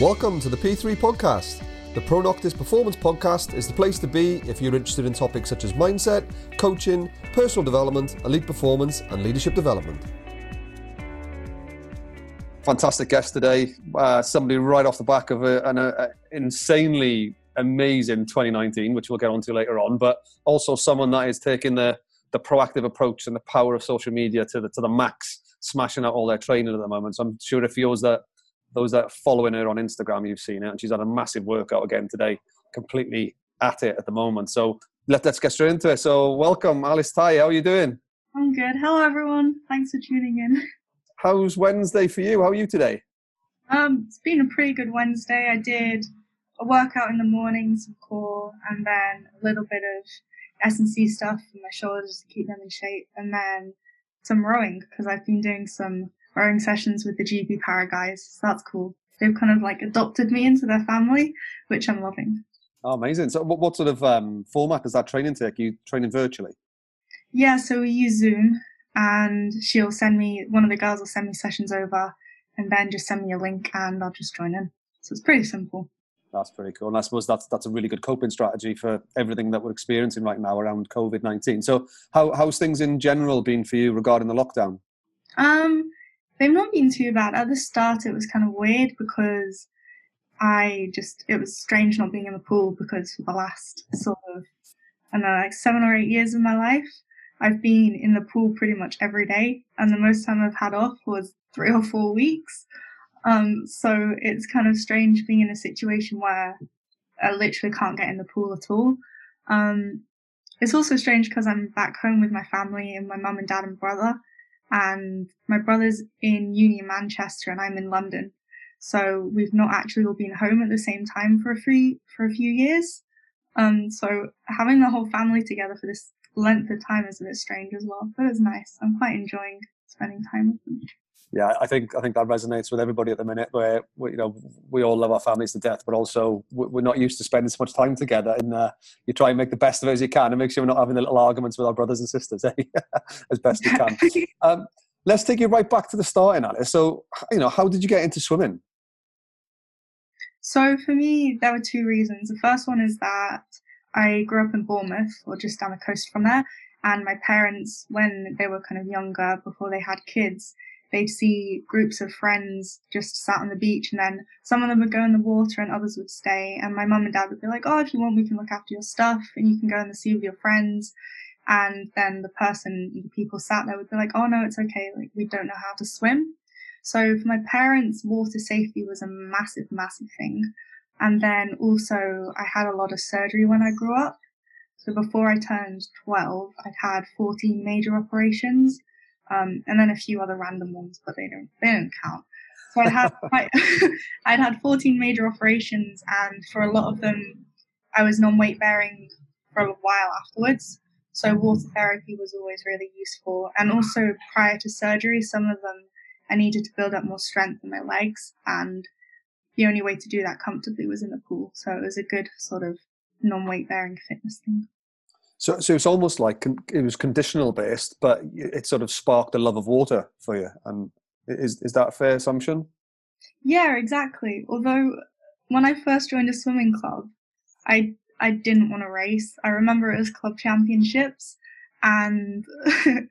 Welcome to the P3 Podcast. The Pro Noctis Performance Podcast is the place to be if you're interested in topics such as mindset, coaching, personal development, elite performance, and leadership development. Fantastic guest today. Uh, somebody right off the back of a, an a, insanely amazing 2019, which we'll get onto later on, but also someone that is taking the, the proactive approach and the power of social media to the, to the max, smashing out all their training at the moment. So I'm sure if yours that those that are following her on Instagram, you've seen it, and she's had a massive workout again today, completely at it at the moment. So let, us get straight into it. So welcome, Alice Tai. How are you doing? I'm good. Hello, everyone. Thanks for tuning in. How's Wednesday for you? How are you today? Um, it's been a pretty good Wednesday. I did a workout in the morning, some core, and then a little bit of S&C stuff for my shoulders to keep them in shape, and then some rowing because I've been doing some rowing sessions with the GB Para guys. So that's cool. They've kind of like adopted me into their family, which I'm loving. Oh, amazing. So, what, what sort of um, format does that training take? Are you training virtually? Yeah, so we use Zoom, and she'll send me, one of the girls will send me sessions over, and then just send me a link, and I'll just join in. So, it's pretty simple. That's pretty cool. And I suppose that's that's a really good coping strategy for everything that we're experiencing right now around COVID nineteen. So how how's things in general been for you regarding the lockdown? Um, They've not been too bad. At the start, it was kind of weird because I just, it was strange not being in the pool because for the last sort of, I don't know, like seven or eight years of my life, I've been in the pool pretty much every day. And the most time I've had off was three or four weeks. Um, so it's kind of strange being in a situation where I literally can't get in the pool at all. Um, it's also strange because I'm back home with my family and my mum and dad and brother and my brother's in uni in Manchester and I'm in London. So we've not actually all been home at the same time for a few for a few years. Um, so having the whole family together for this length of time is a bit strange as well, but it's nice. I'm quite enjoying spending time with them yeah, I think I think that resonates with everybody at the minute. Where we, you know we all love our families to death, but also we're not used to spending so much time together. And uh, you try and make the best of it as you can, and make sure we're not having the little arguments with our brothers and sisters eh? as best you can. um, let's take you right back to the starting, Alice. So, you know, how did you get into swimming? So for me, there were two reasons. The first one is that I grew up in Bournemouth, or just down the coast from there, and my parents, when they were kind of younger, before they had kids, they'd see groups of friends just sat on the beach and then some of them would go in the water and others would stay. And my mum and dad would be like oh if you want we can look after your stuff and you can go in the sea with your friends. And then the person the people sat there would be like oh no it's okay like we don't know how to swim. So for my parents water safety was a massive massive thing. And then also i had a lot of surgery when i grew up. So before i turned 12 i'd had 14 major operations um, and then a few other random ones, but they don't they don't count. So I had quite, I'd had 14 major operations, and for a lot of them, I was non-weight bearing for a while afterwards. So water therapy was always really useful, and also prior to surgery, some of them I needed to build up more strength in my legs, and the only way to do that comfortably was in the pool. So it was a good sort of non-weight bearing fitness thing. So, so it's almost like it was conditional based, but it sort of sparked a love of water for you. And is is that a fair assumption? Yeah, exactly. Although when I first joined a swimming club, I I didn't want to race. I remember it was club championships, and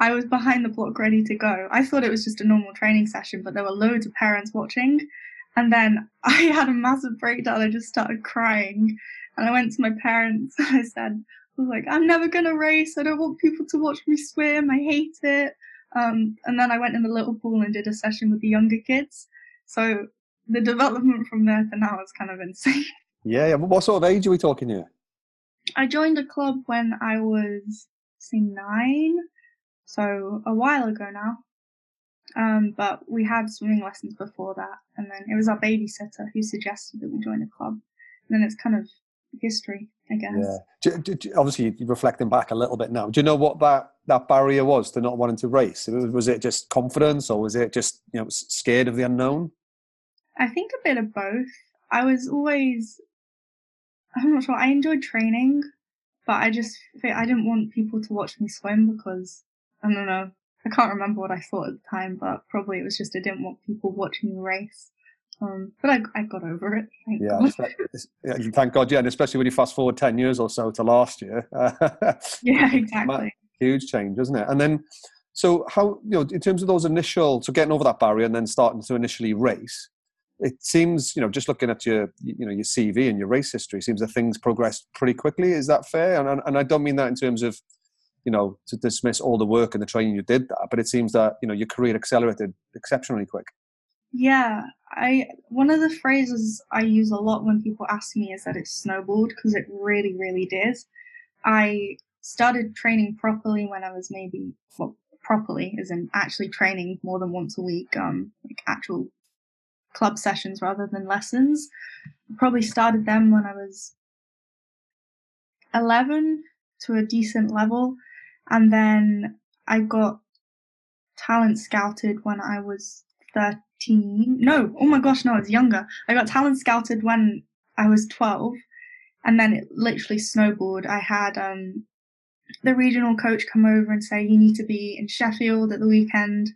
I was behind the block ready to go. I thought it was just a normal training session, but there were loads of parents watching. And then I had a massive breakdown. I just started crying. And I went to my parents and I said, I was like, I'm never gonna race. I don't want people to watch me swim. I hate it. Um, and then I went in the little pool and did a session with the younger kids. So the development from there to now is kind of insane. Yeah, yeah. What sort of age are we talking here? I joined a club when I was, say, nine, so a while ago now. Um, but we had swimming lessons before that, and then it was our babysitter who suggested that we join a club. And then it's kind of history, I guess. Yeah. Do, do, do, obviously, reflecting back a little bit now, do you know what that, that barrier was to not wanting to race? Was it just confidence, or was it just you know scared of the unknown? I think a bit of both. I was always, I'm not sure. I enjoyed training, but I just I didn't want people to watch me swim because I don't know. I can't remember what I thought at the time, but probably it was just I didn't want people watching me race. Um, but I, I got over it. Thank yeah, God. thank God. Yeah, and especially when you fast forward ten years or so to last year. yeah, exactly. Huge change, isn't it? And then, so how you know in terms of those initial, so getting over that barrier and then starting to initially race. It seems, you know, just looking at your, you know, your CV and your race history, seems that things progressed pretty quickly. Is that fair? And and I don't mean that in terms of, you know, to dismiss all the work and the training you did that, but it seems that you know your career accelerated exceptionally quick. Yeah, I one of the phrases I use a lot when people ask me is that it snowballed because it really, really did. I started training properly when I was maybe well, properly as in actually training more than once a week, um, like actual club sessions rather than lessons. Probably started them when I was 11 to a decent level, and then I got talent scouted when I was 13 no, oh my gosh, no, I was younger. I got talent scouted when I was 12, and then it literally snowballed. I had um, the regional coach come over and say, You need to be in Sheffield at the weekend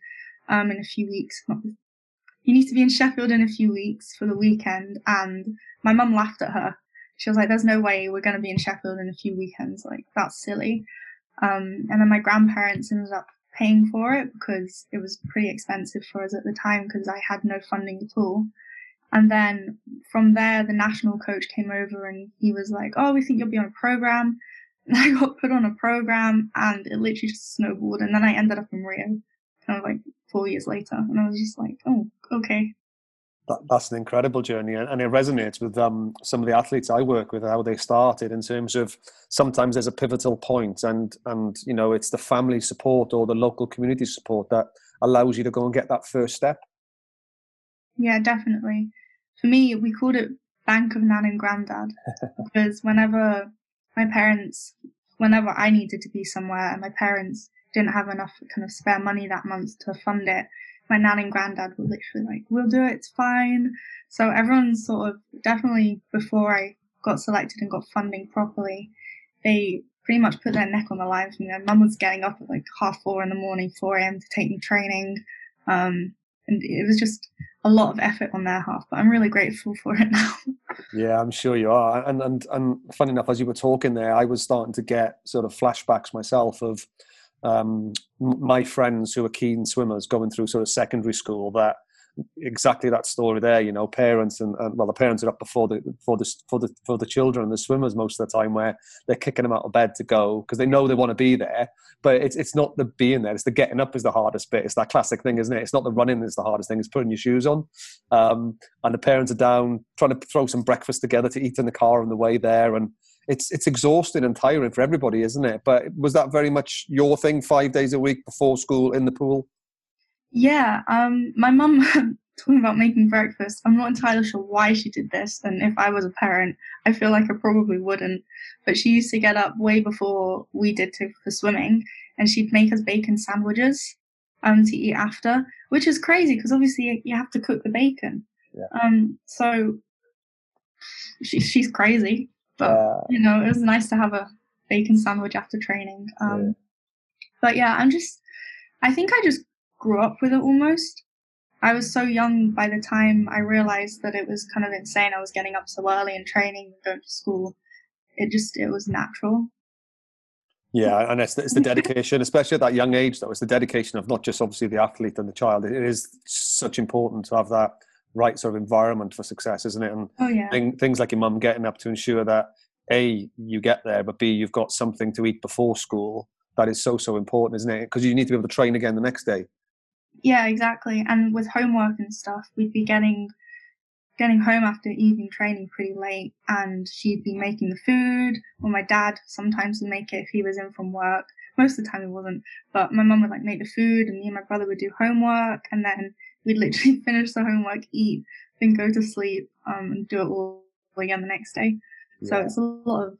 um, in a few weeks. You need to be in Sheffield in a few weeks for the weekend. And my mum laughed at her. She was like, There's no way we're going to be in Sheffield in a few weekends. Like, that's silly. Um, and then my grandparents ended up paying for it because it was pretty expensive for us at the time because I had no funding at all. And then from there, the national coach came over and he was like, Oh, we think you'll be on a program. And I got put on a program and it literally just snowballed. And then I ended up in Rio kind of like four years later. And I was just like, Oh, okay that, that's an incredible journey and it resonates with um, some of the athletes I work with how they started in terms of sometimes there's a pivotal point and and you know it's the family support or the local community support that allows you to go and get that first step. Yeah definitely. For me we called it bank of nan and granddad because whenever my parents whenever I needed to be somewhere and my parents didn't have enough kind of spare money that month to fund it my nan and granddad were literally like, "We'll do it. It's fine." So everyone's sort of definitely before I got selected and got funding properly, they pretty much put their neck on the line for me. Mum was getting up at like half four in the morning, four a.m. to take me training, um, and it was just a lot of effort on their half. But I'm really grateful for it now. yeah, I'm sure you are. And and and funny enough, as you were talking there, I was starting to get sort of flashbacks myself of um, my friends who are keen swimmers going through sort of secondary school that exactly that story there you know parents and, and, well the parents are up before the for the for the for the children the swimmers most of the time where they're kicking them out of bed to go because they know they want to be there but it's it's not the being there it's the getting up is the hardest bit it's that classic thing isn't it? It's not the running that's the hardest thing it's putting your shoes on um, and the parents are down trying to throw some breakfast together to eat in the car on the way there and it's it's exhausting and tiring for everybody, isn't it? But was that very much your thing, five days a week before school in the pool? Yeah, um, my mum talking about making breakfast. I'm not entirely sure why she did this, and if I was a parent, I feel like I probably wouldn't. But she used to get up way before we did to for swimming, and she'd make us bacon sandwiches um to eat after, which is crazy because obviously you have to cook the bacon. Yeah. Um, so she, she's crazy. But uh, you know, it was nice to have a bacon sandwich after training. Um, yeah. But yeah, I'm just. I think I just grew up with it almost. I was so young by the time I realized that it was kind of insane. I was getting up so early and training and going to school. It just it was natural. Yeah, and it's, it's the dedication, especially at that young age. Though it's the dedication of not just obviously the athlete and the child. It is such important to have that right sort of environment for success, isn't it? And oh, yeah. thing, things like your mum getting up to ensure that a you get there, but b you've got something to eat before school. That is so so important, isn't it? Because you need to be able to train again the next day. Yeah, exactly. And with homework and stuff, we'd be getting getting home after evening training pretty late, and she'd be making the food, or my dad sometimes would make it if he was in from work. Most of the time he wasn't, but my mum would like make the food, and me and my brother would do homework, and then we'd literally finish the homework, eat, then go to sleep, um, and do it all again the next day. Yeah. So it's a lot of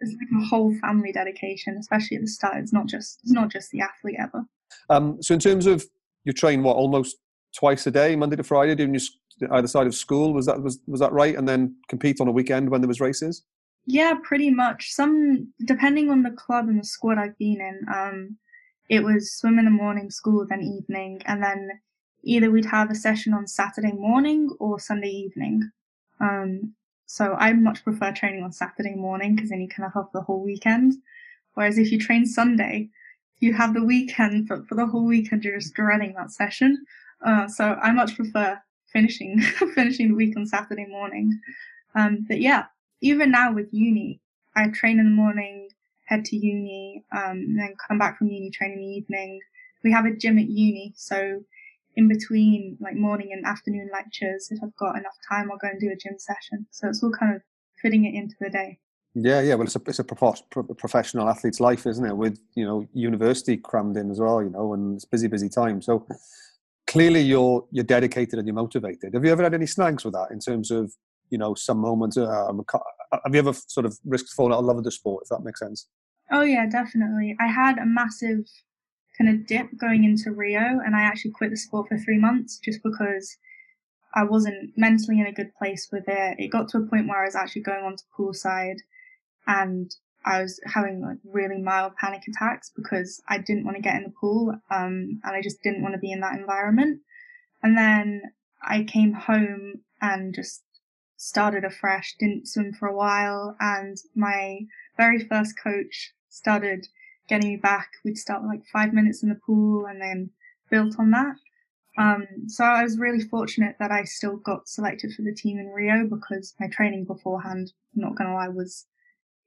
it's like a whole family dedication, especially at the start. It's not just it's not just the athlete ever. Um, so in terms of you train what almost twice a day, Monday to Friday, doing your either side of school. Was that was was that right? And then compete on a weekend when there was races. Yeah, pretty much. Some depending on the club and the squad I've been in. Um, it was swim in the morning, school then evening, and then either we'd have a session on Saturday morning or Sunday evening. Um, so I much prefer training on Saturday morning because then you kind of have the whole weekend. Whereas if you train Sunday, you have the weekend, but for the whole weekend you're just dreading that session. Uh, so I much prefer finishing finishing the week on Saturday morning. Um, but yeah, even now with uni, I train in the morning, head to uni, um, then come back from uni, train in the evening. We have a gym at uni, so in between like morning and afternoon lectures, if I've got enough time, I'll go and do a gym session. So it's all kind of fitting it into the day. Yeah, yeah. Well, it's a it's a professional athlete's life, isn't it? With you know university crammed in as well, you know, and it's busy, busy time. So clearly, you're you're dedicated and you're motivated. Have you ever had any snags with that in terms of you know some moments? Uh, have you ever sort of risked falling out of love with the sport? If that makes sense. Oh yeah, definitely. I had a massive kind of dip going into Rio, and I actually quit the sport for three months just because I wasn't mentally in a good place with it. It got to a point where I was actually going on to poolside, and I was having like really mild panic attacks because I didn't want to get in the pool, um, and I just didn't want to be in that environment. And then I came home and just started afresh, didn't swim for a while, and my very first coach started getting me back. We'd start like five minutes in the pool and then built on that. Um, so I was really fortunate that I still got selected for the team in Rio because my training beforehand, I'm not gonna lie, was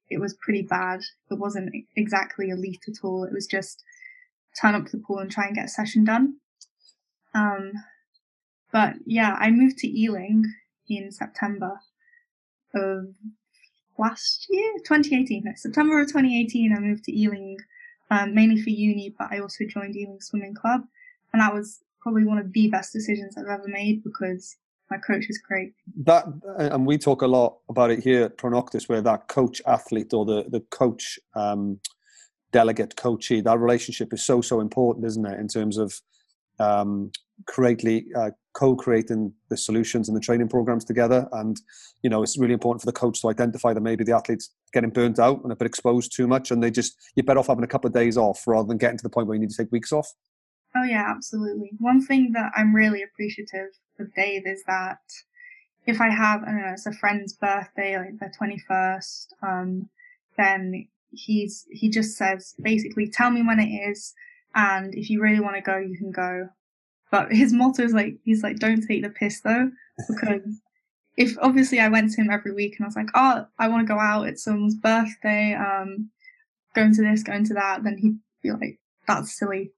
it was pretty bad. It wasn't exactly elite at all. It was just turn up to the pool and try and get a session done. Um, but yeah, I moved to Ealing in September of last year, 2018, no, September of 2018, I moved to Ealing, um, mainly for uni, but I also joined Ealing Swimming Club. And that was probably one of the best decisions I've ever made because my coach is great. That, and we talk a lot about it here at Pronoctis, where that coach athlete or the, the coach um, delegate coachee, that relationship is so, so important, isn't it, in terms of um, creately uh, co-creating the solutions and the training programs together. And you know it's really important for the coach to identify that maybe the athletes getting burnt out and a bit exposed too much and they just you're better off having a couple of days off rather than getting to the point where you need to take weeks off. Oh yeah absolutely. One thing that i'm really appreciative of dave is that if i have i don't know it's a friend's birthday like their 21st um then he's he just says basically tell me when it is and if you really want to go, you can go. But his motto is like, he's like, don't take the piss though, because if obviously I went to him every week and I was like, oh, I want to go out, it's someone's birthday, um, going to this, going to that, then he'd be like, that's silly.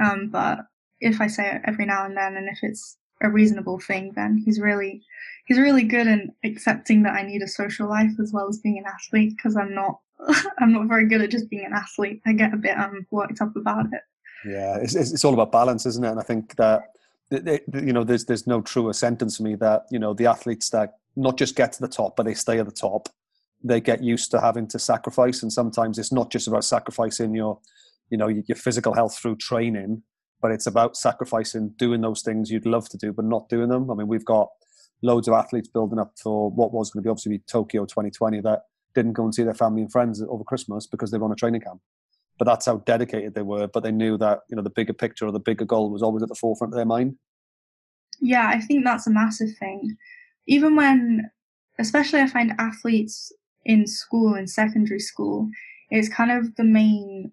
Um, but if I say it every now and then, and if it's a reasonable thing, then he's really, he's really good in accepting that I need a social life as well as being an athlete because I'm not I'm not very good at just being an athlete. I get a bit um, worked up about it. Yeah, it's, it's all about balance, isn't it? And I think that you know, there's there's no truer sentence for me that you know the athletes that not just get to the top, but they stay at the top. They get used to having to sacrifice, and sometimes it's not just about sacrificing your, you know, your physical health through training, but it's about sacrificing doing those things you'd love to do, but not doing them. I mean, we've got loads of athletes building up for what was going to be obviously Tokyo 2020 that didn't go and see their family and friends over Christmas because they were on a training camp. But that's how dedicated they were. But they knew that you know the bigger picture or the bigger goal was always at the forefront of their mind. Yeah, I think that's a massive thing. Even when, especially, I find athletes in school in secondary school, it's kind of the main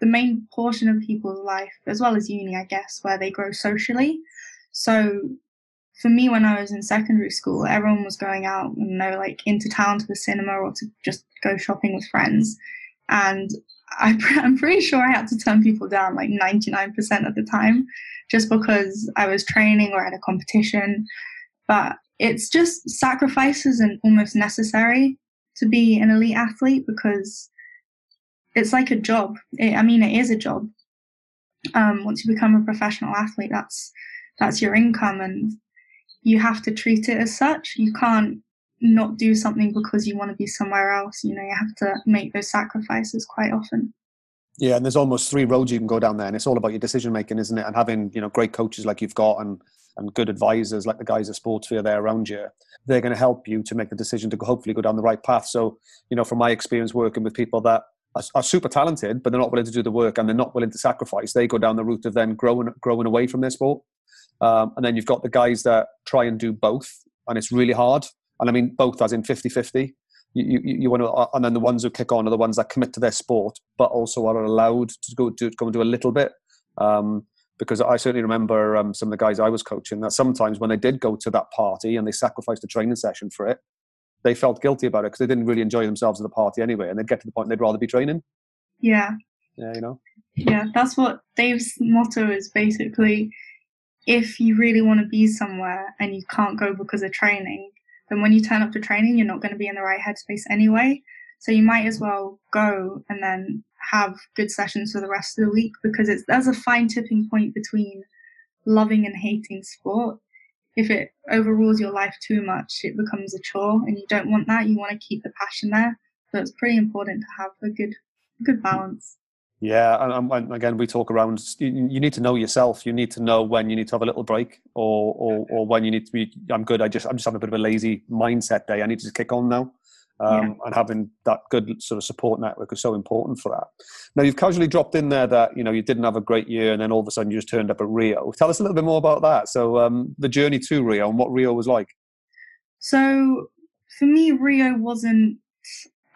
the main portion of people's life, as well as uni, I guess, where they grow socially. So for me when I was in secondary school, everyone was going out, you know, like into town to the cinema or to just go shopping with friends. And I, I'm pretty sure I had to turn people down like 99% of the time just because I was training or at a competition. But it's just sacrifices and almost necessary to be an elite athlete because it's like a job. It, I mean, it is a job. Um, once you become a professional athlete, that's that's your income, and you have to treat it as such. You can't not do something because you want to be somewhere else. You know, you have to make those sacrifices quite often. Yeah, and there's almost three roads you can go down there, and it's all about your decision making, isn't it? And having you know great coaches like you've got, and and good advisors like the guys at Sportsphere there around you. They're going to help you to make the decision to hopefully go down the right path. So, you know, from my experience working with people that are, are super talented, but they're not willing to do the work and they're not willing to sacrifice, they go down the route of then growing growing away from their sport Um, and then you've got the guys that try and do both, and it's really hard. And I mean both as in 50 50. You, you, you want to, uh, and then the ones who kick on are the ones that commit to their sport, but also are allowed to go to go and do a little bit. Um, because I certainly remember um, some of the guys I was coaching that sometimes when they did go to that party and they sacrificed a training session for it, they felt guilty about it because they didn't really enjoy themselves at the party anyway, and they'd get to the point they'd rather be training. Yeah. Yeah, you know. Yeah, that's what Dave's motto is basically. If you really want to be somewhere and you can't go because of training, then when you turn up to training, you're not going to be in the right headspace anyway. So you might as well go and then have good sessions for the rest of the week because it's there's a fine tipping point between loving and hating sport. If it overrules your life too much, it becomes a chore, and you don't want that. You want to keep the passion there. So it's pretty important to have a good good balance. Yeah, and, and, again, we talk around. You, need to know yourself. You need to know when you need to have a little break, or, or or when you need to be. I'm good. I just I'm just having a bit of a lazy mindset day. I need to just kick on now. Um, yeah. And having that good sort of support network is so important for that. Now you've casually dropped in there that you know you didn't have a great year, and then all of a sudden you just turned up at Rio. Tell us a little bit more about that. So um, the journey to Rio and what Rio was like. So for me, Rio wasn't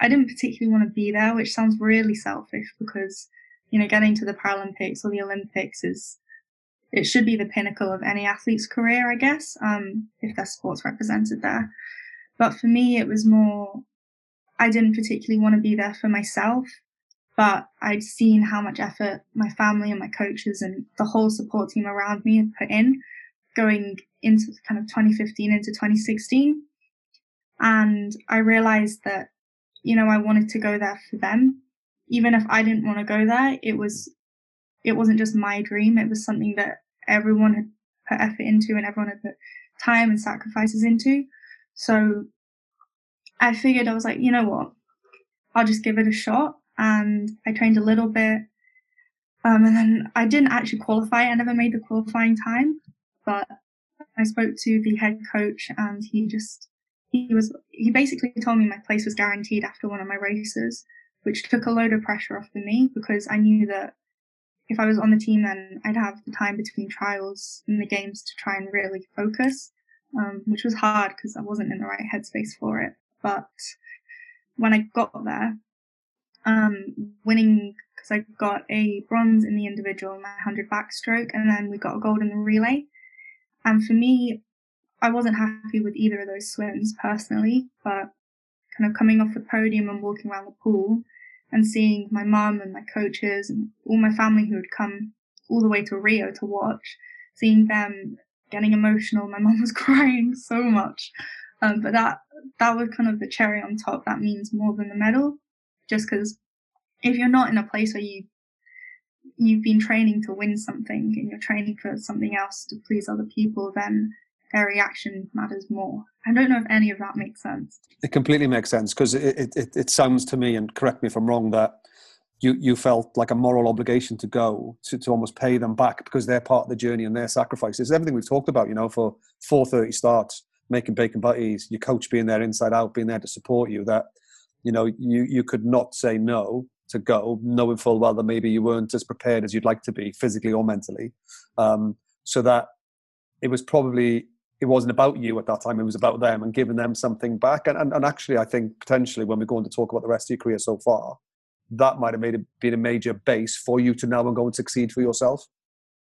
I didn't particularly want to be there, which sounds really selfish because, you know, getting to the Paralympics or the Olympics is, it should be the pinnacle of any athlete's career, I guess, um, if their sport's represented there. But for me, it was more, I didn't particularly want to be there for myself, but I'd seen how much effort my family and my coaches and the whole support team around me had put in going into kind of 2015 into 2016. And I realized that you know, I wanted to go there for them. Even if I didn't want to go there, it was, it wasn't just my dream. It was something that everyone had put effort into and everyone had put time and sacrifices into. So I figured I was like, you know what? I'll just give it a shot. And I trained a little bit. Um, and then I didn't actually qualify. I never made the qualifying time, but I spoke to the head coach and he just he was he basically told me my place was guaranteed after one of my races, which took a load of pressure off of me because I knew that if I was on the team, then I'd have the time between trials and the games to try and really focus, um, which was hard because I wasn't in the right headspace for it. But when I got there, um, winning because I got a bronze in the individual, my 100 backstroke, and then we got a gold in the relay. And for me, I wasn't happy with either of those swims personally, but kind of coming off the podium and walking around the pool and seeing my mum and my coaches and all my family who had come all the way to Rio to watch, seeing them getting emotional. My mum was crying so much. Um, but that that was kind of the cherry on top. That means more than the medal, just because if you're not in a place where you you've been training to win something and you're training for something else to please other people, then their reaction matters more. I don't know if any of that makes sense. It completely makes sense because it, it, it sounds to me, and correct me if I'm wrong, that you, you felt like a moral obligation to go to, to almost pay them back because they're part of the journey and their sacrifices. Everything we've talked about, you know, for 4:30 starts, making bacon butties, your coach being there inside out, being there to support you. That you know you you could not say no to go, knowing full well that maybe you weren't as prepared as you'd like to be physically or mentally. Um, so that it was probably it wasn't about you at that time. It was about them and giving them something back. And, and, and actually, I think potentially when we go on to talk about the rest of your career so far, that might have made it been a major base for you to now and go and succeed for yourself.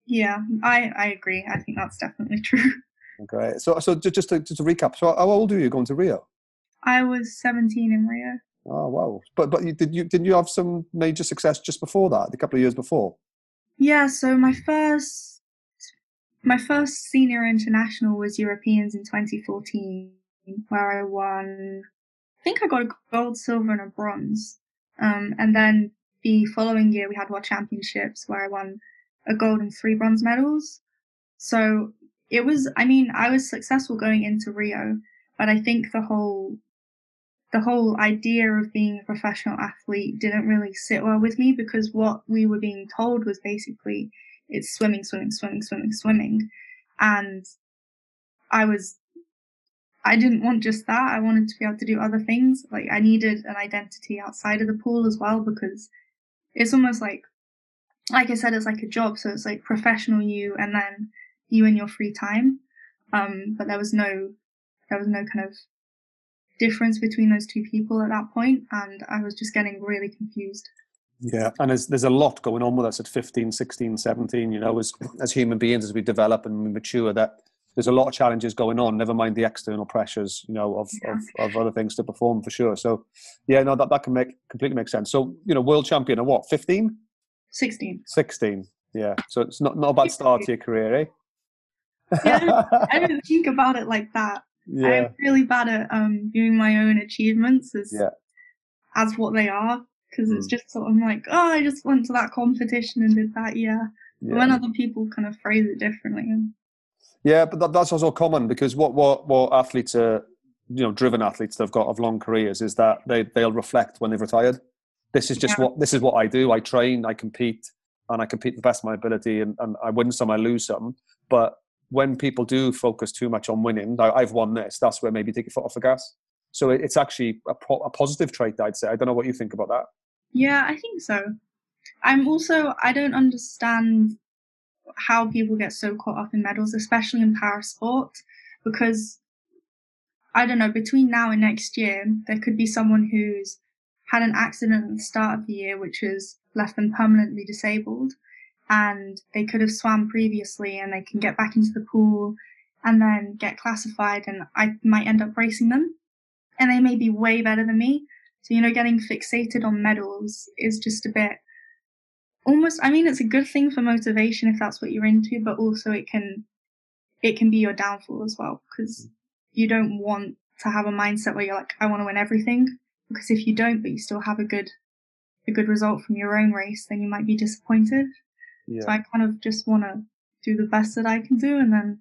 Yeah, I, I agree. I think that's definitely true. Okay. So, so just to, just to recap, so how old are you going to Rio? I was 17 in Rio. Oh, wow. But, but you, did you, did you have some major success just before that, a couple of years before? Yeah. So my first my first senior international was Europeans in 2014, where I won. I think I got a gold, silver, and a bronze. Um, and then the following year we had World Championships where I won a gold and three bronze medals. So it was. I mean, I was successful going into Rio, but I think the whole the whole idea of being a professional athlete didn't really sit well with me because what we were being told was basically it's swimming, swimming, swimming, swimming, swimming. And I was, I didn't want just that. I wanted to be able to do other things. Like I needed an identity outside of the pool as well because it's almost like, like I said, it's like a job. So it's like professional you and then you in your free time. Um, but there was no, there was no kind of difference between those two people at that point, and I was just getting really confused. Yeah, and there's there's a lot going on with us at 15, 16, 17, you know, as as human beings as we develop and we mature that there's a lot of challenges going on, never mind the external pressures, you know, of, yeah. of, of, other things to perform for sure. So yeah, no, that, that can make completely make sense. So, you know, world champion at what, 15? 16. 16. Yeah. So it's not, not a bad start to your career, eh? yeah, I didn't think about it like that. Yeah. I'm really bad at um, viewing my own achievements as yeah. as what they are because mm. it's just sort of like, oh, I just went to that competition and did that. Yeah. yeah. When other people kind of phrase it differently. Yeah, but that, that's also common because what what what athletes are, you know, driven athletes that have got of long careers is that they they'll reflect when they've retired. This is just yeah. what this is what I do. I train, I compete, and I compete the best of my ability, and, and I win some, I lose some. But when people do focus too much on winning, I've won this. That's where maybe take your foot off the gas. So it's actually a, a positive trait, I'd say. I don't know what you think about that. Yeah, I think so. I'm also I don't understand how people get so caught up in medals, especially in para sport, because I don't know, between now and next year, there could be someone who's had an accident at the start of the year which has left them permanently disabled and they could have swam previously and they can get back into the pool and then get classified and I might end up racing them and they may be way better than me. So, you know, getting fixated on medals is just a bit almost I mean it's a good thing for motivation if that's what you're into, but also it can it can be your downfall as well because you don't want to have a mindset where you're like, I want to win everything. Because if you don't but you still have a good a good result from your own race, then you might be disappointed. Yeah. So I kind of just want to do the best that I can do, and then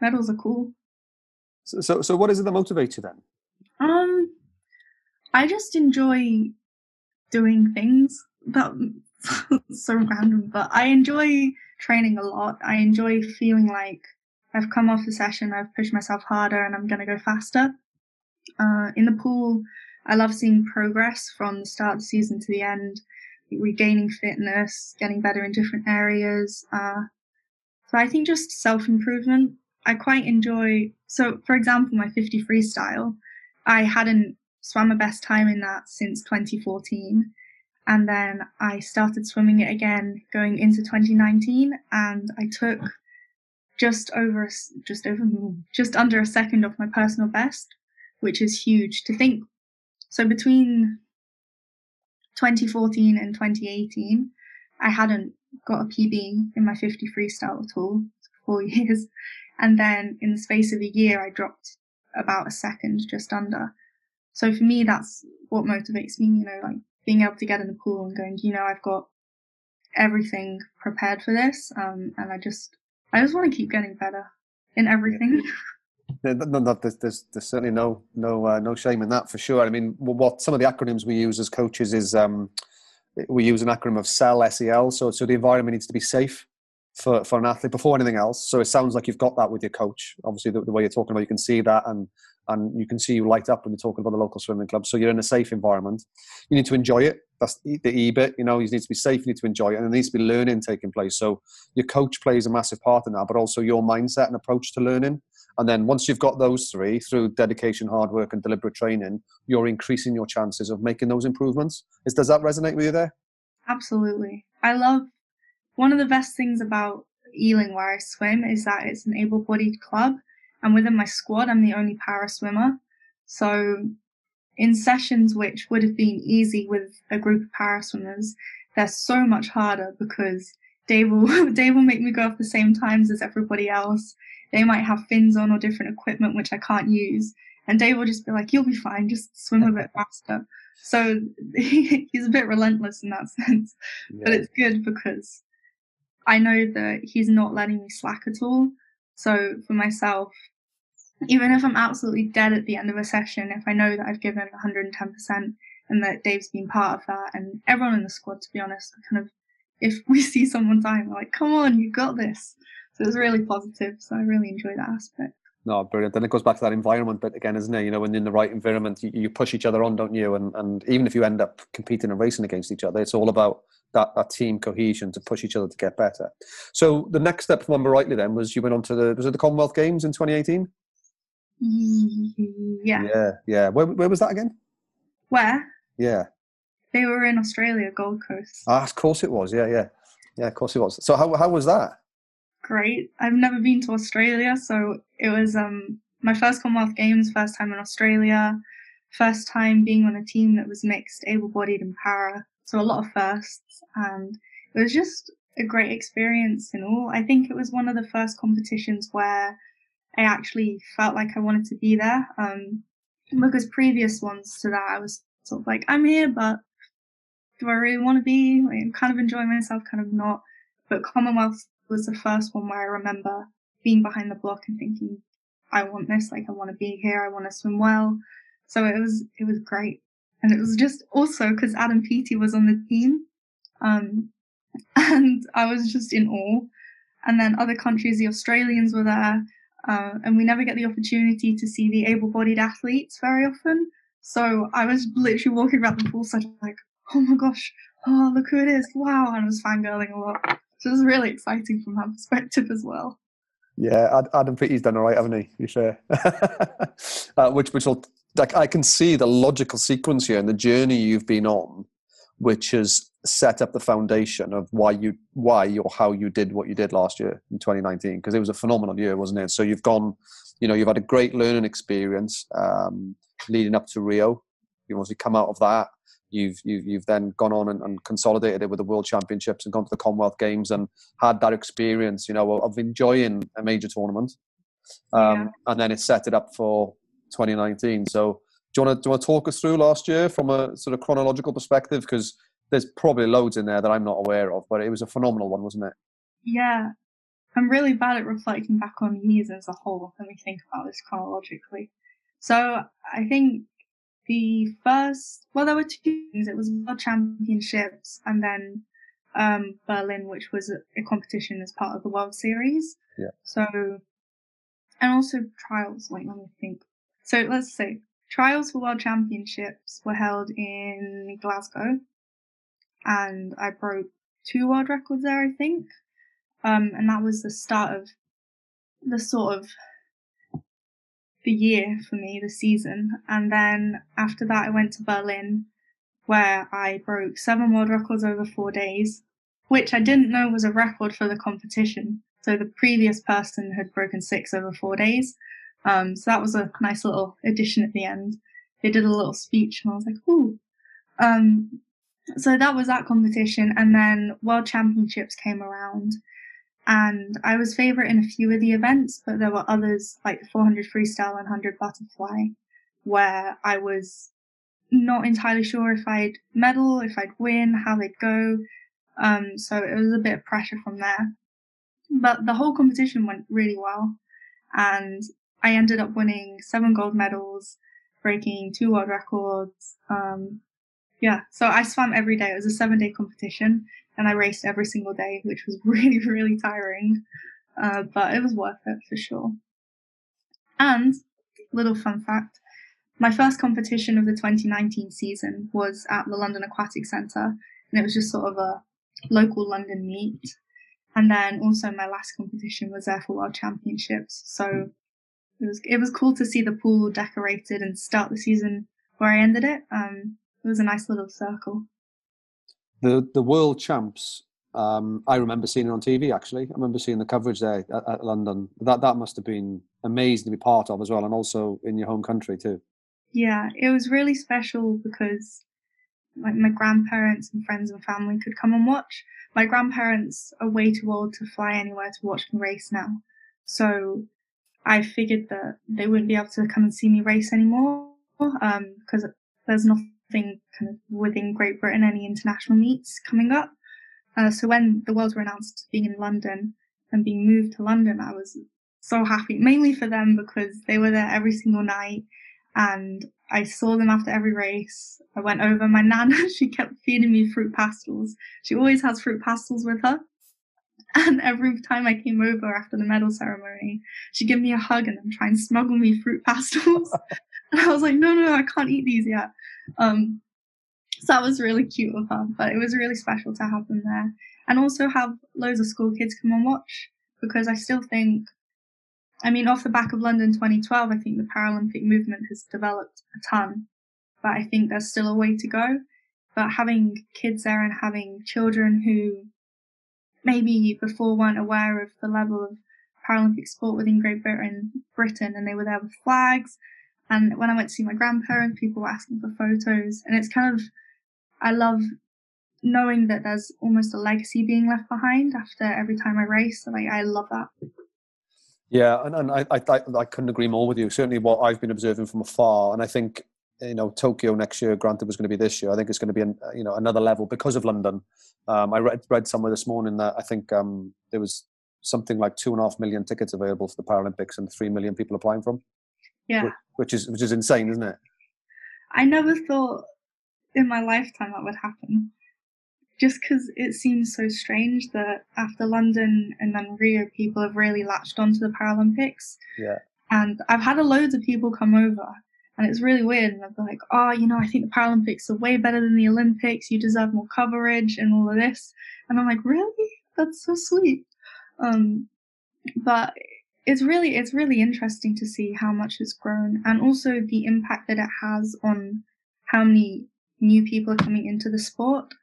medals are cool. So, so, so what is it that motivates you then? Um, I just enjoy doing things. That so random, but I enjoy training a lot. I enjoy feeling like I've come off a session, I've pushed myself harder, and I'm going to go faster. Uh, in the pool, I love seeing progress from the start of the season to the end regaining fitness, getting better in different areas. Uh, so I think just self improvement. I quite enjoy. So, for example, my 50 freestyle, I hadn't swam my best time in that since 2014. And then I started swimming it again going into 2019, and I took just over, just over, just under a second off my personal best, which is huge to think. So between 2014 and 2018, I hadn't got a PB in my 50 freestyle at all, four years. And then in the space of a year, I dropped about a second, just under. So for me, that's what motivates me, you know, like being able to get in the pool and going, you know, I've got everything prepared for this. Um, and I just, I just want to keep getting better in everything. Yeah. No, no, there's, there's, there's certainly no no uh, no shame in that for sure. I mean, what some of the acronyms we use as coaches is um, we use an acronym of SEL, SEL. So so the environment needs to be safe for, for an athlete before anything else. So it sounds like you've got that with your coach. Obviously, the, the way you're talking about, you can see that, and and you can see you light up when you're talking about the local swimming club. So you're in a safe environment. You need to enjoy it. That's the E bit. You know, you need to be safe. You need to enjoy it, and there needs to be learning taking place. So your coach plays a massive part in that, but also your mindset and approach to learning. And then once you've got those three through dedication, hard work, and deliberate training, you're increasing your chances of making those improvements. Is, does that resonate with you there? Absolutely. I love one of the best things about Ealing where I swim is that it's an able bodied club. And within my squad, I'm the only para swimmer. So in sessions which would have been easy with a group of para swimmers, they're so much harder because Dave will Dave will make me go off the same times as everybody else they might have fins on or different equipment which I can't use. And Dave will just be like, "You'll be fine. Just swim a bit faster." So he's a bit relentless in that sense, yeah. but it's good because I know that he's not letting me slack at all. So for myself, even if I'm absolutely dead at the end of a session, if I know that I've given 110% and that Dave's been part of that, and everyone in the squad, to be honest, kind of, if we see someone dying, we're like, come on, you got this. So it was really positive. So I really enjoy that aspect. No, brilliant. Then it goes back to that environment bit again, isn't it? You know, when in the right environment, you, you push each other on, don't you? And and even if you end up competing and racing against each other, it's all about that, that team cohesion to push each other to get better. So the next step, if I remember rightly, then was you went on to the was it the Commonwealth Games in 2018? Yeah. Yeah, yeah. Where where was that again? Where? Yeah. They were in Australia, Gold Coast. Ah, of course it was. Yeah, yeah, yeah. Of course it was. So how how was that? Great. I've never been to Australia, so it was um my first Commonwealth Games, first time in Australia, first time being on a team that was mixed, able-bodied, and para. So a lot of firsts, and it was just a great experience in all. I think it was one of the first competitions where I actually felt like I wanted to be there. Um, because previous ones to that, I was sort of like, I'm here, but do I really want to be? Like, I'm kind of enjoying myself, kind of not. But Commonwealth was the first one where I remember being behind the block and thinking, I want this, like I want to be here, I want to swim well. So it was it was great. And it was just also because Adam Peaty was on the team. Um, and I was just in awe. And then other countries, the Australians were there, uh, and we never get the opportunity to see the able-bodied athletes very often. So I was literally walking around the pool, poolside like, oh my gosh, oh look who it is, wow! And I was fangirling a lot. So it was really exciting from that perspective as well. Yeah, Adam Peaty's done all right, haven't he? You sure? uh, which which will like I can see the logical sequence here and the journey you've been on, which has set up the foundation of why you why or how you did what you did last year in 2019 because it was a phenomenal year, wasn't it? So you've gone, you know, you've had a great learning experience um, leading up to Rio. You obviously come out of that. You've you've, you've then gone on and, and, consolidated it with the World Championships and gone to the Commonwealth Games and had that experience, you know, of enjoying a major tournament. Um, yeah. And then it set it up for 2019. So do you want to do you want to talk us through last year from a sort of chronological perspective? Because there's probably loads in there that I'm not aware of, but it was a phenomenal one, wasn't it? Yeah, I'm really bad at reflecting back on years as a whole. when we think about this chronologically. So I think the first, well, there were two things. It was World Championships and then um, Berlin, which was a, a, competition as part of the World Series. Yeah. So, and also trials. Wait, let me think. So let's say trials for World Championships were held in Glasgow, and I broke two world records there, I think. Um, and that was the start of the sort of the year for me, the season. And then after that, I went to Berlin, where I broke seven world records over four days, which I didn't know was a record for the competition. So the previous person had broken six over four days. Um, so that was a nice little addition at the end. They did a little speech, and I was like, "Ooh." Um, so that was that competition, and then World Championships came around, and I was favourite in a few of the events, but there were others like the 400 freestyle and 100 butterfly, where I was not entirely sure if I'd medal, if I'd win, how they'd go. Um, so it was a bit of pressure from there. But the whole competition went really well, and I ended up winning seven gold medals, breaking two world records. Um, yeah, so I swam every day. It was a seven day competition, and I raced every single day, which was really, really tiring. Uh, but it was worth it for sure. And, little fun fact my first competition of the 2019 season was at the London Aquatic Centre, and it was just sort of a local London meet. And then also my last competition was there for World Championships. So it was it was cool to see the pool decorated and start the season where I ended it. Um, it was a nice little circle. The the world champs. Um, I remember seeing it on TV. Actually, I remember seeing the coverage there at, at, London. That that must have been amazing to be part of as well, and also in your home country too. Yeah, it was really special because like my grandparents and friends and family could come and watch. My grandparents are way too old to fly anywhere to watch me race now, so I figured that they wouldn't be able to come and see me race anymore um, because there's nothing kind of within Great Britain, any international meets coming up. Uh, so when the Worlds were announced being in London and being moved to London, I was so happy, mainly for them because they were there every single night and I saw them after every race. I went over my nana, she kept feeding me fruit pastels. She always has fruit pastels with her. And every time I came over after the medal ceremony, she'd give me a hug and then try and smuggle me fruit pastels. and I was like, no, no, no, I can't eat these yet. Um, so that was really cute of her, but it was really special to have them there. And also have loads of school kids come and watch because I still think, I mean, off the back of London 2012, I think the Paralympic movement has developed a ton, but I think there's still a way to go. But having kids there and having children who maybe before weren't aware of the level of Paralympic sport within Great Britain, Britain, and they were there with flags. And when I went to see my grandparents, people were asking for photos, and it's kind of, I love knowing that there's almost a legacy being left behind after every time I race. Like I love that. Yeah, and, and I, I I couldn't agree more with you. Certainly, what I've been observing from afar, and I think you know Tokyo next year, granted, was going to be this year. I think it's going to be an, you know another level because of London. Um, I read read somewhere this morning that I think um, there was something like two and a half million tickets available for the Paralympics and three million people applying for them. Yeah, which is which is insane, isn't it? I never thought in my lifetime that would happen. Just because it seems so strange that after London and then Rio, people have really latched onto the Paralympics. Yeah. And I've had a loads of people come over and it's really weird. And they're like, oh, you know, I think the Paralympics are way better than the Olympics. You deserve more coverage and all of this. And I'm like, really? That's so sweet. Um, but it's really, it's really interesting to see how much it's grown and also the impact that it has on how many new people are coming into the sport.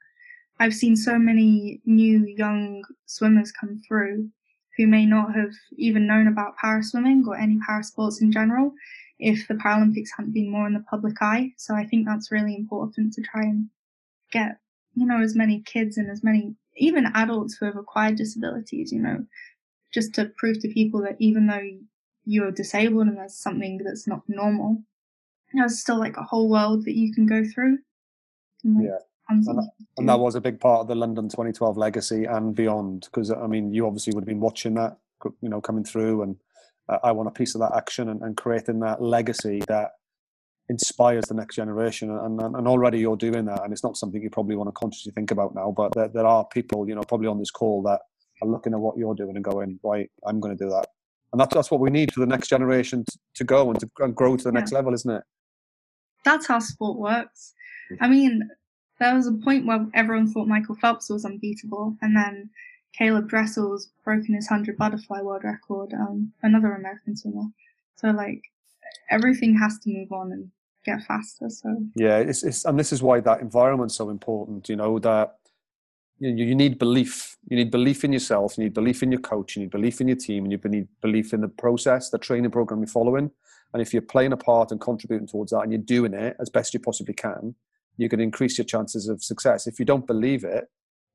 I've seen so many new young swimmers come through who may not have even known about para swimming or any para sports in general if the Paralympics hadn't been more in the public eye. So I think that's really important to try and get, you know, as many kids and as many, even adults who have acquired disabilities, you know, just to prove to people that even though you're disabled and there's something that's not normal, there's still like a whole world that you can go through. And, yeah. And that, and that was a big part of the London 2012 legacy and beyond, because I mean, you obviously would have been watching that, you know, coming through and I want a piece of that action and, and, creating that legacy that inspires the next generation. And, and, and, already you're doing that. And it's not something you probably want to consciously think about now, but there, there are people, you know, probably on this call that are looking at what you're doing and going, right, I'm going to do that. And that's, that's what we need for the next generation to, to go and to and grow to the next level, isn't it? That's how sport works. Mm. I mean, there was a point where everyone thought Michael Phelps was unbeatable, and then Caeleb Dressel's broken his 100 butterfly world record, um, another American swimmer. So, like, everything has to move on and get faster. So, yeah, it's, it's and this is why that environment's so important, you know, that you, you need belief. You need belief in yourself, you need belief in your coach, you need belief in your team, and you need belief in the process, the training program you're following. And if you're playing a part and contributing towards that and you're doing it as best you possibly can, you can increase your chances of success. If you don't believe it,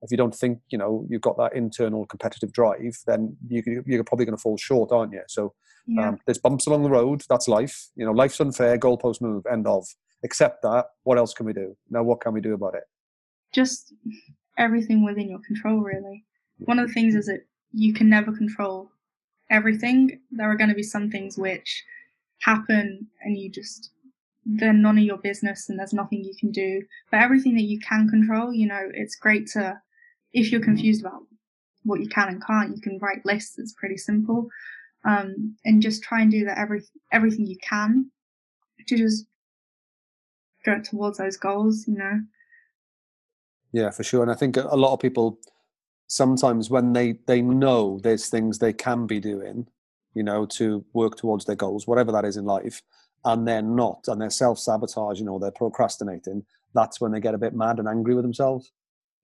if you don't think you know you've got that internal competitive drive, then you, you're probably going to fall short, aren't you? So yeah. um, there's bumps along the road. That's life. You know, life's unfair. Goalpost move. End of. Accept that. What else can we do? Now, what can we do about it? Just everything within your control, really. One of the things is that you can never control everything. There are going to be some things which happen, and you just they're none of your business and there's nothing you can do. But everything that you can control, you know, it's great to if you're confused about what you can and can't, you can write lists. It's pretty simple, um, and just try and do that every everything you can to just go towards those goals. You know. Yeah, for sure, and I think a lot of people sometimes when they they know there's things they can be doing, you know, to work towards their goals, whatever that is in life, and they're not, and they're self sabotaging or they're procrastinating. That's when they get a bit mad and angry with themselves.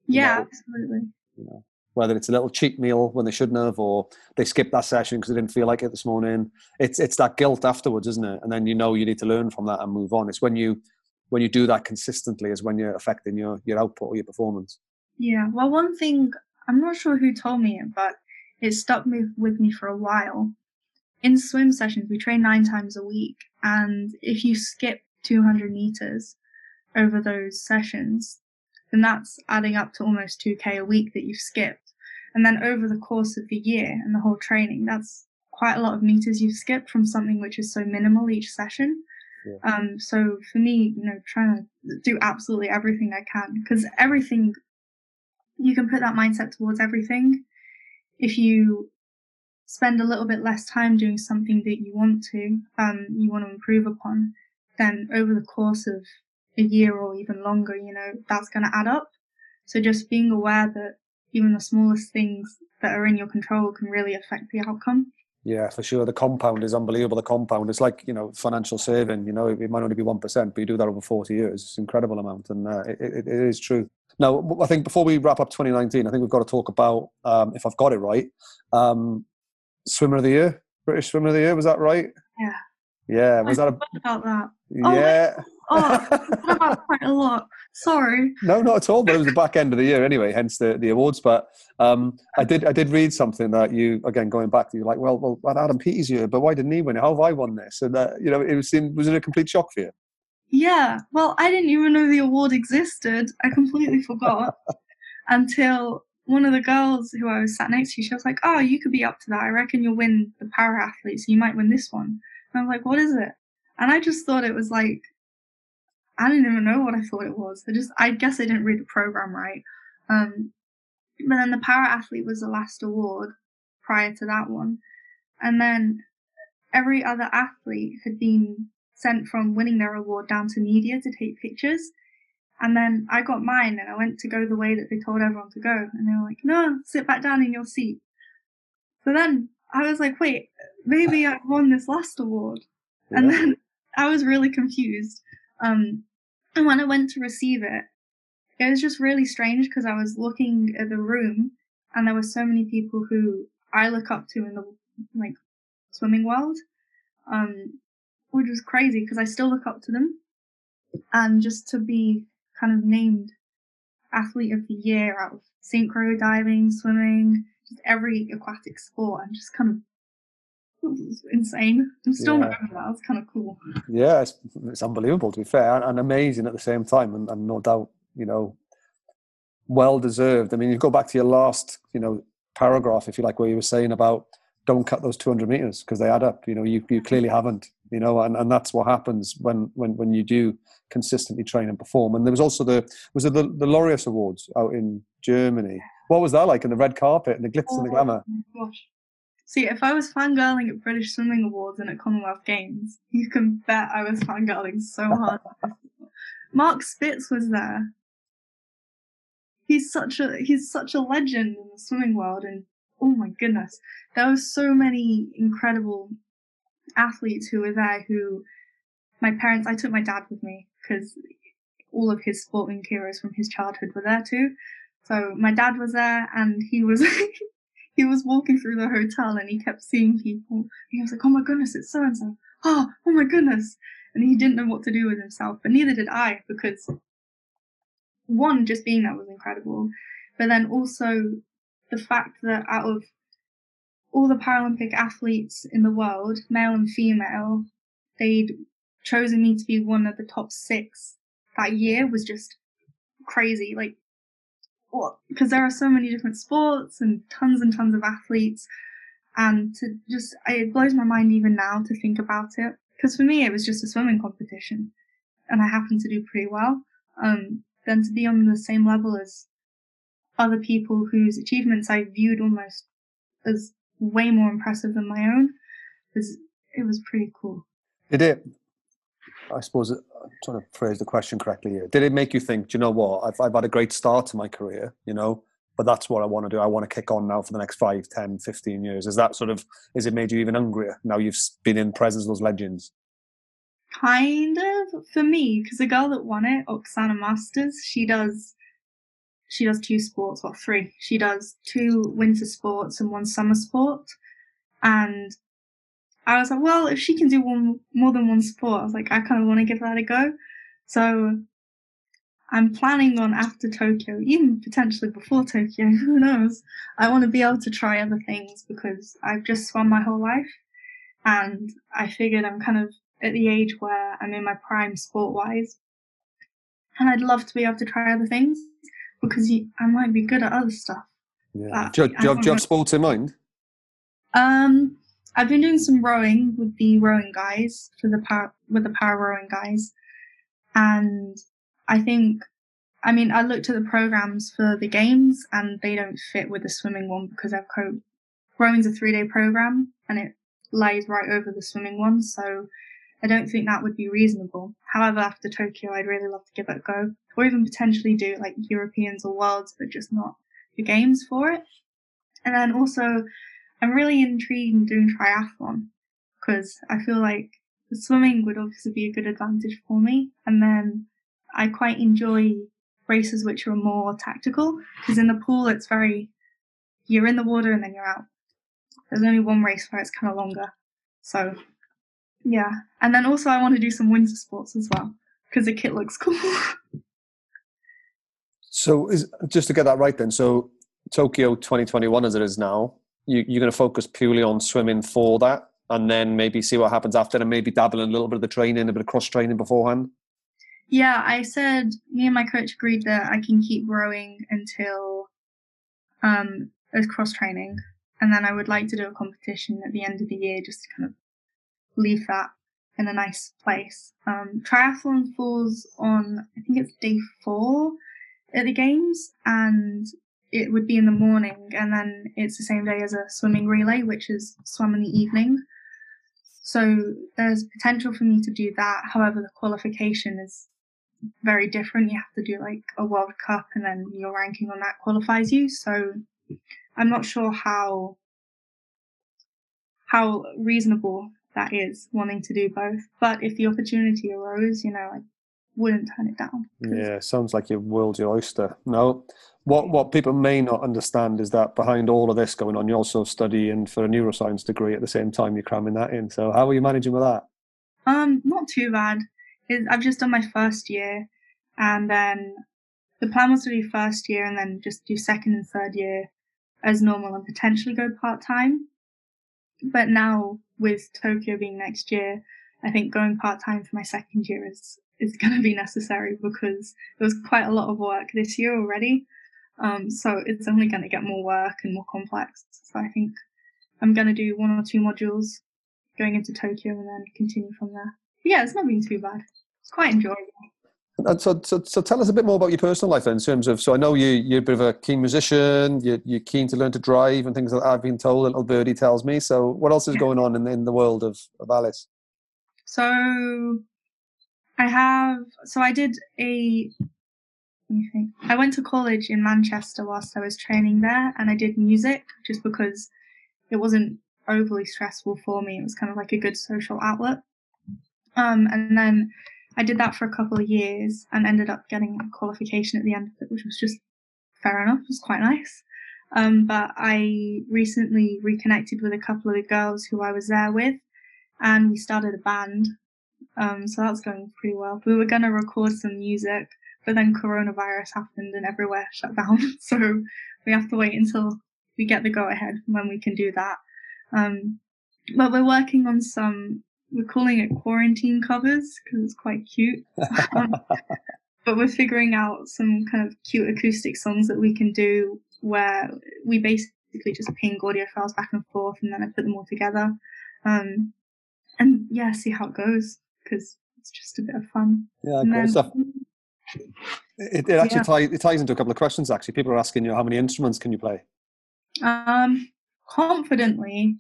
Yeah, know, absolutely. You know, whether it's a little cheat meal when they shouldn't have, or they skipped that session because they didn't feel like it this morning. It's it's that guilt afterwards, isn't it? And then you know you need to learn from that and move on. It's when you when you do that consistently is when you're affecting your your output or your performance. Yeah. Well, one thing I'm not sure who told me it, but it stuck me with me for a while. In swim sessions, we train nine times a week, and if you skip 200 meters over those sessions, then that's adding up to almost 2k a week that you've skipped. And then over the course of the year and the whole training, that's quite a lot of meters you've skipped from something which is so minimal each session. Yeah. Um, so for me, you know, trying to do absolutely everything I can because everything you can put that mindset towards everything. if you spend a little bit less time doing something that you want to, um, you want to improve upon, then over the course of a year or even longer, you know, that's going to add up. So just being aware that even the smallest things that are in your control can really affect the outcome. Yeah, for sure. The compound is unbelievable. The compound is like you know financial saving. You know, it might only be one percent, but you do that over forty years. It's an incredible amount, and uh, it, it, it is true. Now, I think before we wrap up 2019, I think we've got to talk about, um, if I've got it right, um, Swimmer of the Year, British Swimmer of the Year. Was that right? Yeah. Yeah. Was I that a? About that. Yeah. Oh, oh about quite a lot. Sorry. No, not at all. But it was the back end of the year anyway, hence the, the awards. But um, I did I did read something that you again going back to you like, well, well, Adam Peaty's here, but why didn't he win it? How have I won this? And uh, you know, it was was it a complete shock for you? Yeah. Well, I didn't even know the award existed. I completely forgot until one of the girls who I was sat next to, she was like, "Oh, you could be up to that. I reckon you'll win the para athletes. You might win this one." And I was like, "What is it?" And I just thought it was like I didn't even know what I thought it was. I just, I guess I didn't read the program right. Um, but then the para athlete was the last award prior to that one. And then every other athlete had been sent from winning their award down to media to take pictures. And then I got mine and I went to go the way that they told everyone to go. And they were like, no, sit back down in your seat. So then I was like, wait, maybe I won this last award. Yeah. And then I was really confused. Um, and when I went to receive it, it was just really strange because I was looking at the room and there were so many people who I look up to in the like swimming world, um, which was crazy because I still look up to them. And just to be kind of named athlete of the year out of synchro diving, swimming, just every aquatic sport, and just kind of insane. I'm still yeah. not over that. It's kind of cool. Yeah, it's, it's unbelievable to be fair, and, and amazing at the same time, and, and, no doubt, you know, well deserved. I mean, you go back to your last, you know, paragraph, if you like, where you were saying about don't cut those 200 meters because they add up. You know, you you clearly haven't. You know, and, and that's what happens when when when you do consistently train and perform. And there was also the was it the the Laureus Awards out in Germany. What was that like? in the red carpet and the glitz oh, and the oh glamour. gosh. See, if I was fangirling at British Swimming Awards and at Commonwealth Games, you can bet I was fangirling so hard. Mark Spitz was there. He's such a he's such a legend in the swimming world, and oh my goodness, there were so many incredible athletes who were there. Who my parents, I took my dad with me because all of his sporting heroes from his childhood were there too. So my dad was there, and he was he was walking through the hotel and he kept seeing people. He was like, "Oh my goodness, it's so and so." Oh, oh my goodness, and he didn't know what to do with himself. But neither did I because one, just being there was incredible, but then also the fact that out of all the Paralympic athletes in the world, male and female, they'd chosen me to be one of the top six that year was just crazy. Like what because there are so many different sports and tons and tons of athletes and to just it blows my mind even now to think about it because for me it was just a swimming competition and i happened to do pretty well um then to be on the same level as other people whose achievements i viewed almost as way more impressive than my own was it was pretty cool. Did. it I suppose uh, I'm trying to phrase the question correctly here. Did it make you think, do you know what, I've, I've had a great start to my career, you know, but that's what I want to do. I want to kick on now for the next 5, 10, 15 years. Is that sort of, is it made you even hungrier now you've been in presence of those legends? Kind of for me, because the girl that won it, Oksana Masters, she does she does two sports, well three. She does two winter sports and one summer sport. And I was like, well, if she can do one more than one sport, I was like, I kind of want to give that a go. So I'm planning on after Tokyo, even potentially before Tokyo, who knows? I want to be able to try other things because I've just swum my whole life. And I figured I'm kind of at the age where I'm in my prime sport wise. And I'd love to be able to try other things because I might be good at other stuff. Yeah. Do, you, do, you have, do you have sports in mind? Um, I've been doing some rowing with the rowing guys for the power with the power rowing guys, and I think I mean, I looked at the programs for the games and they don't fit with the swimming one because I've co- rowing's a three day program and it lies right over the swimming one. So I don't think that would be reasonable. However, after Tokyo, I'd really love to give it a go or even potentially do like Europeans or Worlds, but just not the games for it. And then also, I'm really intrigued in doing triathlon because I feel like swimming would obviously be a good advantage for me. And then I quite enjoy races which are more tactical because in the pool it's very you're in the water and then you're out. There's only one race where it's kind of longer. So yeah, and then also I want to do some winter sports as well because the kit looks cool. so is just to get that right then. So Tokyo 2021 as it is now, you, you're going to focus purely on swimming for that, and then maybe see what happens after, and maybe dabble in a little bit of the training, a bit of cross training beforehand. Yeah, I said me and my coach agreed that I can keep rowing until um as cross training, and then I would like to do a competition at the end of the year just to kind of leave that in a nice place. Um, triathlon falls on I think it's day four at the games, and it would be in the morning, and then it's the same day as a swimming relay, which is swum in the evening. So there's potential for me to do that. However, the qualification is very different. You have to do like a World Cup and then your ranking on that qualifies you. So I'm not sure how how reasonable that is wanting to do both. But if the opportunity arose, you know, I wouldn't turn it down. Yeah, sounds like you've world your oyster. No. What what people may not understand is that behind all of this going on, you're also studying for a neuroscience degree at the same time you're cramming that in. So how are you managing with that? Um, not too bad. I've just done my first year, and then the plan was to do first year and then just do second and third year as normal and potentially go part time. But now with Tokyo being next year, I think going part time for my second year is is going to be necessary because there was quite a lot of work this year already. Um, so it's only going to get more work and more complex. So I think I'm going to do one or two modules going into Tokyo and then continue from there. But yeah, it's not been too bad. It's quite enjoyable. And so, so, so tell us a bit more about your personal life then, in terms of. So I know you you're a bit of a keen musician. You're, you're keen to learn to drive and things like that. I've been told. Little birdie tells me. So what else is yeah. going on in in the world of of Alice? So I have. So I did a. I went to college in Manchester whilst I was training there, and I did music just because it wasn't overly stressful for me. It was kind of like a good social outlet. Um, and then I did that for a couple of years and ended up getting a qualification at the end of it, which was just fair enough. It was quite nice. Um, but I recently reconnected with a couple of the girls who I was there with, and we started a band. Um, so that's going pretty well. We were going to record some music, but then coronavirus happened and everywhere shut down. so we have to wait until we get the go ahead when we can do that. Um, but we're working on some we're calling it quarantine covers because it's quite cute. Um, but we're figuring out some kind of cute acoustic songs that we can do where we basically just ping audio files back and forth and then I put them all together. Um, and yeah, see how it goes because it's just a bit of fun. Yeah, cool stuff. It, it actually yeah. ties, it ties into a couple of questions actually. People are asking you how many instruments can you play? Um, confidently,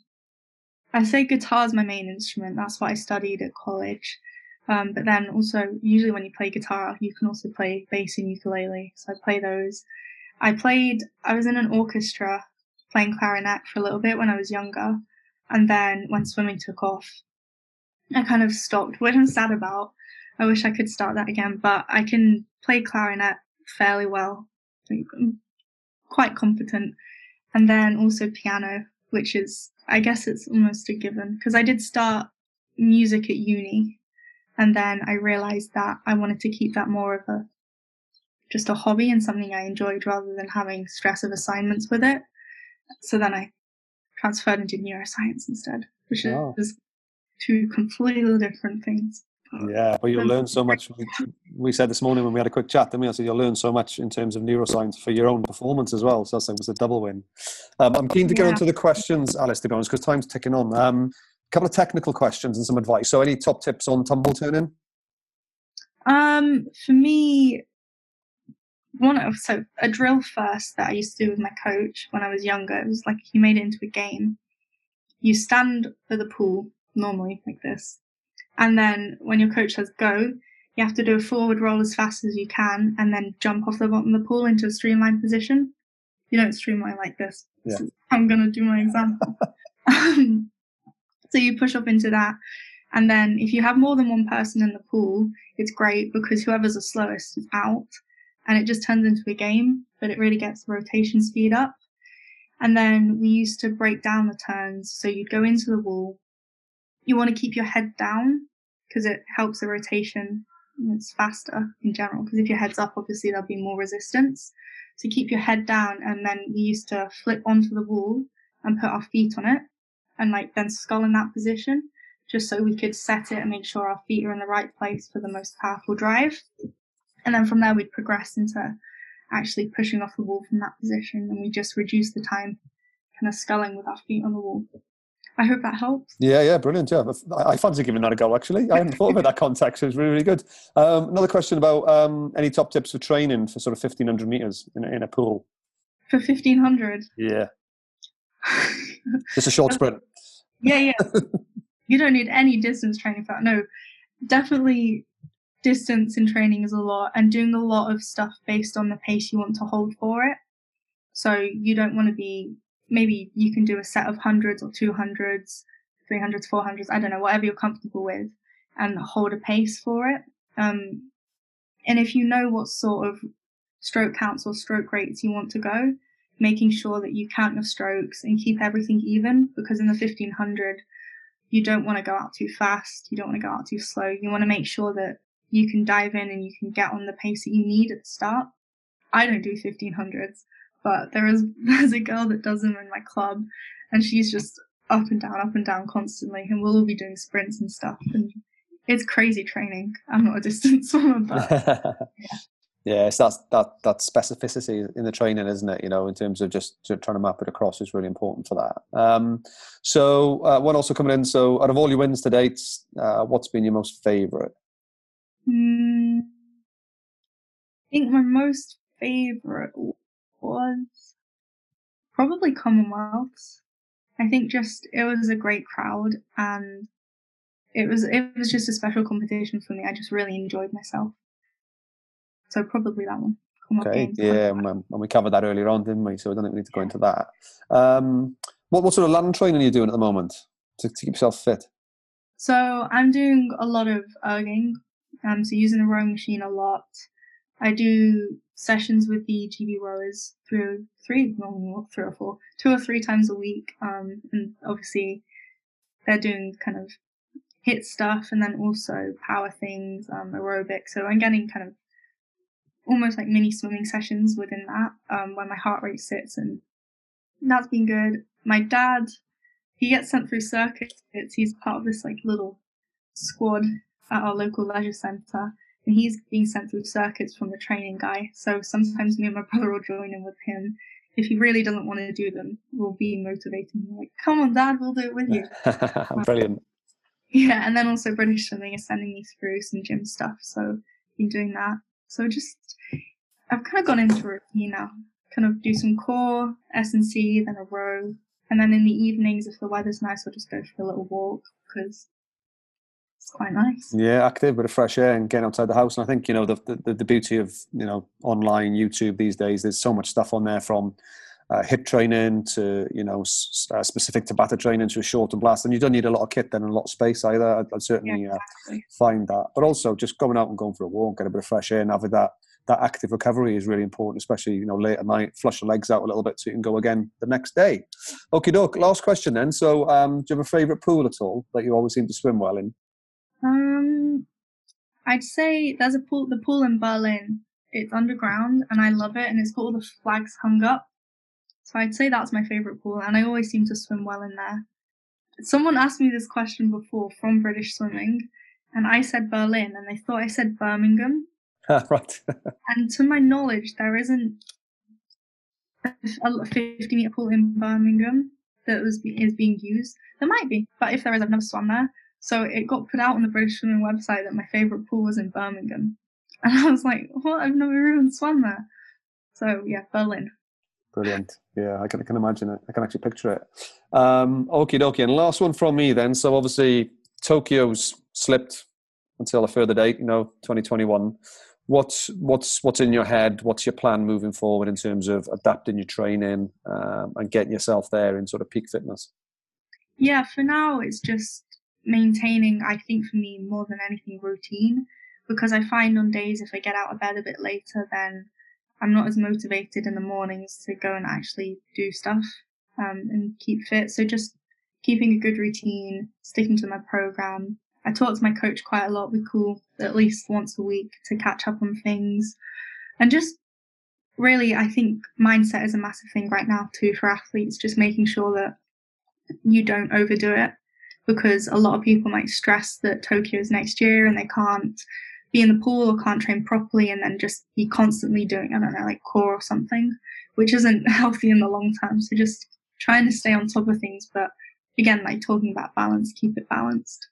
I say guitar is my main instrument. That's what I studied at college. Um, but then also, usually when you play guitar, you can also play bass and ukulele. So I play those. I played, I was in an orchestra playing clarinet for a little bit when I was younger. And then when swimming took off, I kind of stopped, which I'm sad about. I wish I could start that again, but I can play clarinet fairly well. I'm quite competent. And then also piano, which is I guess it's almost a given because I did start music at uni and then I realized that I wanted to keep that more of a just a hobby and something I enjoyed rather than having stress of assignments with it. So then I transferred into neuroscience instead, which oh. is two completely different things. Yeah, but you'll learn so much. We said this morning when we had a quick chat, then we said you'll learn so much in terms of neuroscience for your own performance as well. So that's like was a double win. Um, I'm keen to get yeah. into the questions, Alice, to be honest, because time's ticking on. Um, a couple of technical questions and some advice. So, any top tips on tumble turning? Um, for me, one of so a drill first that I used to do with my coach when I was younger. It was like he made it into a game. You stand for the pool normally like this, and then when your coach says go, you have to do a forward roll as fast as you can, and then jump off the bottom of the pool into a streamlined position. You don't streamline like this. Yeah. I'm gonna do my example. Um, so you push up into that, and then if you have more than one person in the pool, it's great because whoever's the slowest is out and it just turns into a game, but it really gets the rotation speed up. And then we used to break down the turns. So you'd go into the wall. You want to keep your head down because it helps the rotation. It's faster in general because if your head's up, obviously there'll be more resistance. So keep your head down. And then we used to flip onto the wall and put our feet on it and like then scull in that position just so we could set it and make sure our feet are in the right place for the most powerful drive. And then from there, we'd progress into actually pushing off the wall from that position, and we just reduce the time kind of sculling with our feet on the wall. I hope that helps. Yeah, yeah, brilliant. Yeah, I, I fancy giving that a go. Actually, I hadn't thought about that context. It was really, really good. Um, another question about um, any top tips for training for sort of fifteen hundred meters in, in a pool. For fifteen hundred. Yeah. Just a short sprint. yeah, yeah. you don't need any distance training for that. No, definitely distance in training is a lot and doing a lot of stuff based on the pace you want to hold for it. So you don't want to be, maybe you can do a set of hundreds or 200s, 300s, 400s, I don't know, whatever you're comfortable with and hold a pace for it. Um, and if you know what sort of stroke counts or stroke rates you want to go, making sure that you count your strokes and keep everything even because in the 1500, you don't want to go out too fast. You don't want to go out too slow. You want to make sure that you can dive in and you can get on the pace that you need at the start. I don't do 1500s, but there is there's a girl that does them in my club, and she's just up and down, up and down constantly, and we'll all be doing sprints and stuff. And it's crazy training. I'm not a distance swimmer, but yeah. yeah, it's that that that specificity in the training, isn't it? You know, in terms of just trying to map it across is really important for that. Um, so uh, one also coming in. So out of all your wins to date, uh, what's been your most favourite? Hmm. I think my most favorite was probably Commonwealths. I think just it was a great crowd and it was it was just a special competition for me. I just really enjoyed myself. So probably that one. Okay, yeah, and we covered that earlier on, didn't we? So I don't think we need to go into that. Um, what what sort of land training are you doing at the moment to, to keep yourself fit? So I'm doing a lot of erging, um, so using the rowing machine a lot. I do sessions with the GB rowers through three, no, three or four, two or three times a week. Um, and obviously they're doing kind of HIIT stuff and then also power things, um, aerobic. So I'm getting kind of almost like mini swimming sessions within that, um, where my heart rate sits and that's been good. My dad, he gets sent through circuits. He's part of this like little squad at our local leisure centre, and he's being sent through circuits from the training guy. So sometimes me and my brother will join in with him. If he really doesn't want to do them, we'll be motivating him, like, come on, dad, we'll do it with you. Brilliant. Yeah, and then also British Swimming is sending me through some gym stuff, so been doing that. So just, I've kind of gone into routine now. Kind of do some core, S and C, then a row, and then in the evenings, if the weather's nice, I'll just go for a little walk because quite nice. Yeah, active, bit of fresh air and getting outside the house. And I think you know the, the the beauty of you know online YouTube these days. There's so much stuff on there from uh, HIIT training to you know s- uh, specific Tabata training to a short and blast, and you don't need a lot of kit then and a lot of space either. I'd, I'd certainly yeah, uh, exactly. uh, find that, but also just going out and going for a walk, get a bit of fresh air, and having that that active recovery is really important, especially you know late at night. Flush your legs out a little bit so you can go again the next day. Okay, doke. Last question then. So, um, do you have a favourite pool at all that you always seem to swim well in? Um, I'd say there's a pool, the pool in Berlin. It's underground and I love it, and it's got all the flags hung up. So I'd say that's my favorite pool, and I always seem to swim well in there. Someone asked me this question before from British Swimming, and I said Berlin, and they thought I said Birmingham. right. and to my knowledge, there isn't a 50 meter pool in Birmingham that was is being used. There might be, but if there is, I've never swum there. So it got put out on the British Swimming website that my favourite pool was in Birmingham. And I was like, what? I've never even swum there. So yeah, Berlin. Brilliant. Yeah, I can, I can imagine it. I can actually picture it. Um, okie dokie. And last one from me then. So obviously Tokyo's slipped until a further date, you know, 2021. What's what's what's in your head? What's your plan moving forward in terms of adapting your training um, and getting yourself there in sort of peak fitness? Yeah, for now it's just maintaining. I think for me more than anything routine because I find on days if I get out of bed a bit later, then I'm not as motivated in the mornings to go and actually do stuff um, and keep fit. So just keeping a good routine, sticking to my program. I talk to my coach quite a lot. We call at least once a week to catch up on things. And just really, I think mindset is a massive thing right now too for athletes, just making sure that you don't overdo it because a lot of people might stress that Tokyo is next year and they can't be in the pool or can't train properly and then just be constantly doing, I don't know, like core or something, which isn't healthy in the long term. So just trying to stay on top of things, but again, like talking about balance, keep it balanced.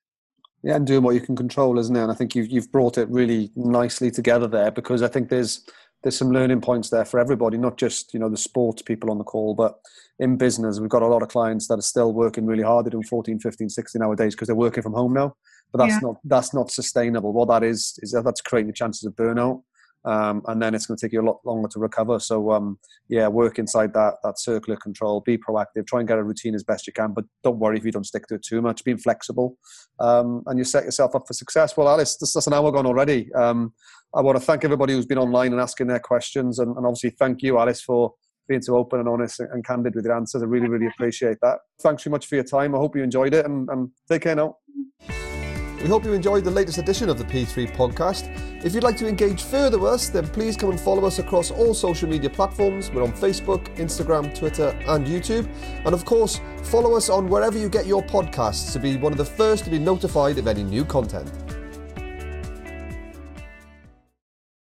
Yeah, and doing what you can control, isn't it? And I think you've you've brought it really nicely together there because I think there's there's some learning points there for everybody, not just you know the sports people on the call, but in business, we've got a lot of clients that are still working really hard. They're doing 14, 15, 16 hour days because they're working from home now. But that's yeah. not that's not sustainable. What that is is that that's creating the chances of burnout. Um, and then it's going to take you a lot longer to recover. So um, yeah, work inside that that circular control. Be proactive. Try and get a routine as best you can, but don't worry if you don't stick to it too much. Being flexible, um, and you set yourself up for success. Well, Alice, this, that's an hour gone already. I want to thank everybody who's been online and asking their questions, and, and obviously thank you, Alice, for being so open and honest and candid with your answers. I really, really appreciate that. Thanks so much for your time. I hope you enjoyed it, and, and take care now. We hope you enjoyed the latest edition of the P3 podcast. If you'd like to engage further with us, then please come and follow us across all social media platforms. We're on Facebook, Instagram, Twitter, and YouTube. And of course, follow us on wherever you get your podcasts to be one of the first to be notified of any new content.